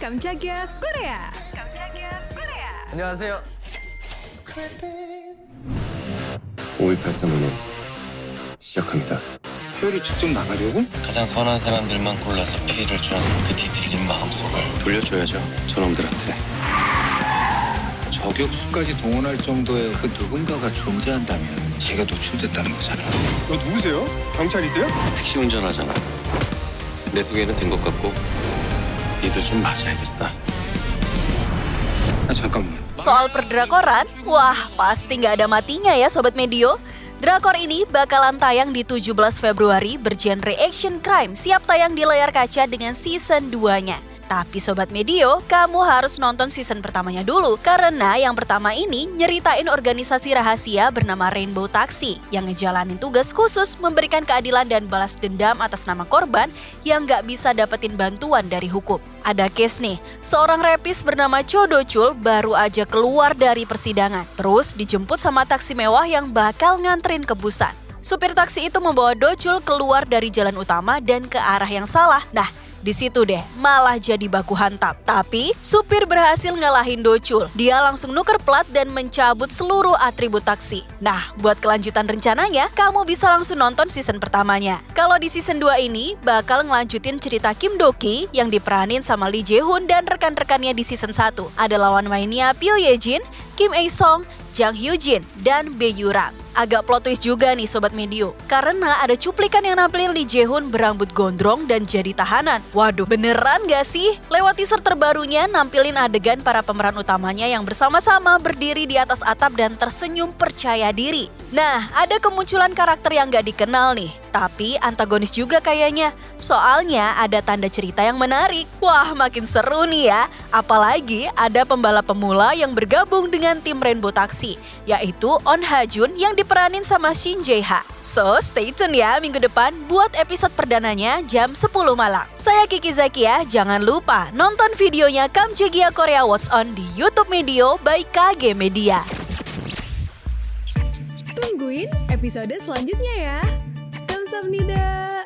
깜짝이야 Korea. 깜짝이야 Korea. 안녕하세요. 5.18 선언은 시작합니다. 표를 직접 나가려고? 가장 선한 사람들만 골라서 피해를 주는 그 뒤틀린 마음속을 돌려줘야죠. 저놈들한테. 저격수까지 동원할 정도의 그 누군가가 존재한다면 제가 노출됐다는 거잖아. 너 누구세요? 경찰이세요? 택시 운전하잖아. 내 소개는 된 것 같고 니들 좀 맞아야겠다. 아 잠깐만. Soal perdrakoran, wah pasti nggak ada matinya ya Sobat Medio. Drakor ini bakalan tayang di 17 Februari bergenre action crime siap tayang di layar kaca dengan season 2-nya. Tapi Sobat Medio, kamu harus nonton season pertamanya dulu karena yang pertama ini nyeritain organisasi rahasia bernama Rainbow Taxi yang ngejalanin tugas khusus memberikan keadilan dan balas dendam atas nama korban yang nggak bisa dapetin bantuan dari hukum. Ada case nih, seorang repis bernama Cho Do Chul baru aja keluar dari persidangan, terus dijemput sama taksi mewah yang bakal nganterin ke Busan. Supir taksi itu membawa Docul keluar dari jalan utama dan ke arah yang salah. Nah, di situ deh, malah jadi baku hantam. Tapi, supir berhasil ngalahin Docul. Dia langsung nuker plat dan mencabut seluruh atribut taksi. Nah, buat kelanjutan rencananya, kamu bisa langsung nonton season pertamanya. Kalau di season 2 ini, bakal ngelanjutin cerita Kim Doki yang diperanin sama Lee Jae-hoon dan rekan-rekannya di season 1. Ada lawan mainnya Pyo Ye-jin, Kim A-song, Jang Hyun-jin, dan Bae Yurang. Agak plot twist juga nih Sobat Medio, karena ada cuplikan yang nampilin Lee Jae-hoon berambut gondrong dan jadi tahanan. Waduh, beneran gak sih? Lewat teaser terbarunya, nampilin adegan para pemeran utamanya yang bersama-sama berdiri di atas atap dan tersenyum percaya diri. Nah, ada kemunculan karakter yang gak dikenal nih, tapi antagonis juga kayaknya. Soalnya ada tanda cerita yang menarik. Wah, makin seru nih ya. Apalagi ada pembalap pemula yang bergabung dengan tim Rainbow Taxi, yaitu On Ha Jun yang diperanin sama Shin Jae Ha. So, stay tune ya minggu depan buat episode perdananya jam 10 malam. Saya Kiki Zakia, jangan lupa nonton videonya Kamchegia Korea What's On di YouTube Medio by KG Media. Tungguin episode selanjutnya ya. Kamsahamnida.